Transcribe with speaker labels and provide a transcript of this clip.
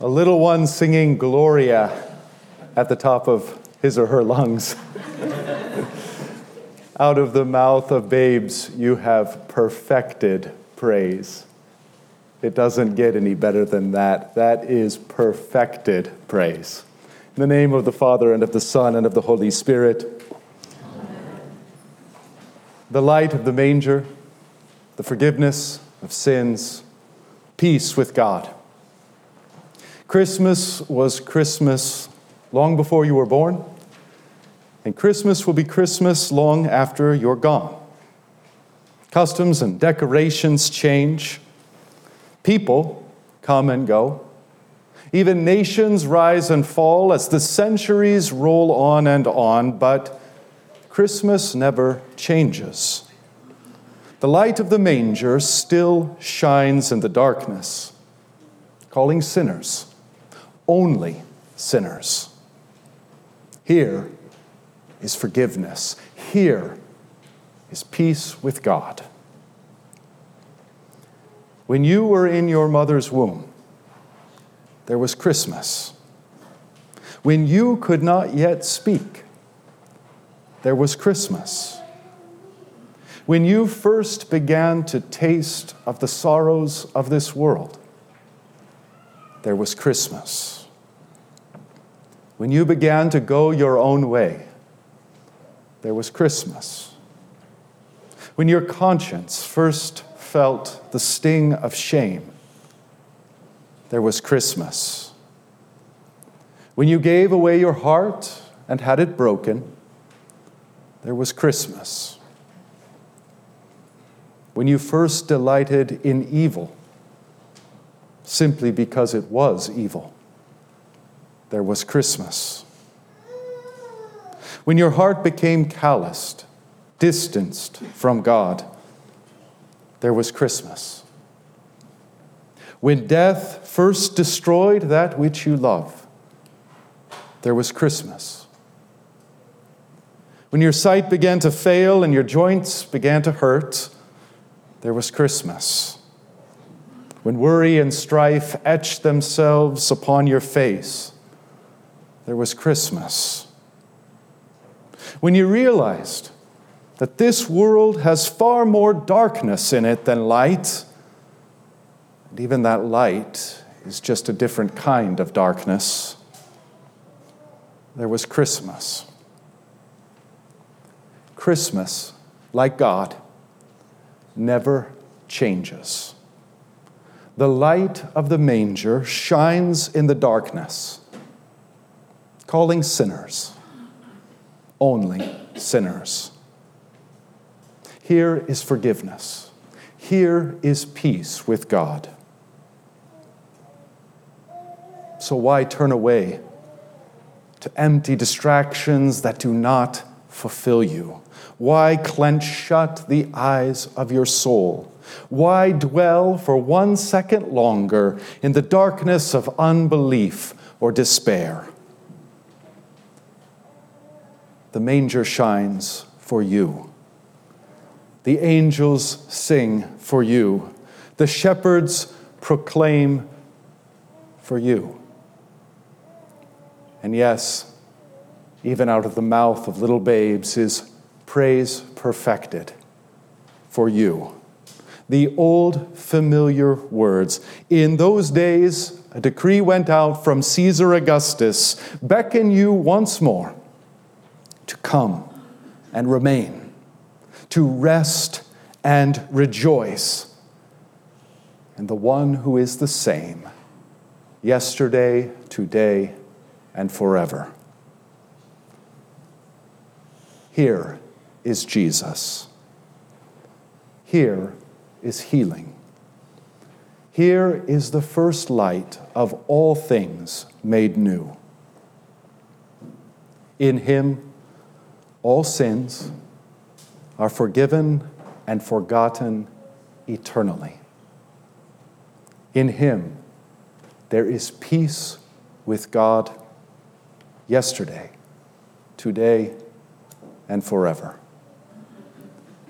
Speaker 1: a little one singing Gloria at the top of his or her lungs. Out of the mouth of babes, you have perfected praise. It doesn't get any better than that. That is perfected praise. In the name of the Father, and of the Son, and of the Holy Spirit. Amen. The light of the manger, the forgiveness of sins, peace with God. Christmas was Christmas long before you were born, and Christmas will be Christmas long after you're gone. Customs and decorations change, people come and go. Even nations rise and fall as the centuries roll on and on, but Christmas never changes. The light of the manger still shines in the darkness, calling sinners, only sinners. Here is forgiveness. Here is peace with God. When you were in your mother's womb, there was Christmas. When you could not yet speak, there was Christmas. When you first began to taste of the sorrows of this world, there was Christmas. When you began to go your own way, there was Christmas. When your conscience first felt the sting of shame, there was Christmas. When you gave away your heart and had it broken, there was Christmas when you first delighted in evil simply because it was evil. There was Christmas. When your heart became calloused, distanced from God, there was Christmas. When death first destroyed that which you love, there was Christmas. When your sight began to fail and your joints began to hurt, there was Christmas. When worry and strife etched themselves upon your face, there was Christmas. When you realized that this world has far more darkness in it than light, and even that light is just a different kind of darkness, there was Christmas. Christmas, like God, never changes. The light of the manger shines in the darkness, calling sinners, only sinners. Here is forgiveness. Here is peace with God. So, why turn away to empty distractions that do not fulfill you? Why clench shut the eyes of your soul? Why dwell for one second longer in the darkness of unbelief or despair? The manger shines for you. The angels sing for you. The shepherds proclaim for you. And yes, even out of the mouth of little babes is praise perfected for you. The old familiar words. In those days, a decree went out from Caesar Augustus, beckon you once more to come and remain, to rest and rejoice in the one who is the same, yesterday, today, and forever. Here is Jesus. Here is healing. Here is the first light of all things made new. In Him, all sins are forgiven and forgotten eternally. In Him, there is peace with God yesterday, today, and forever.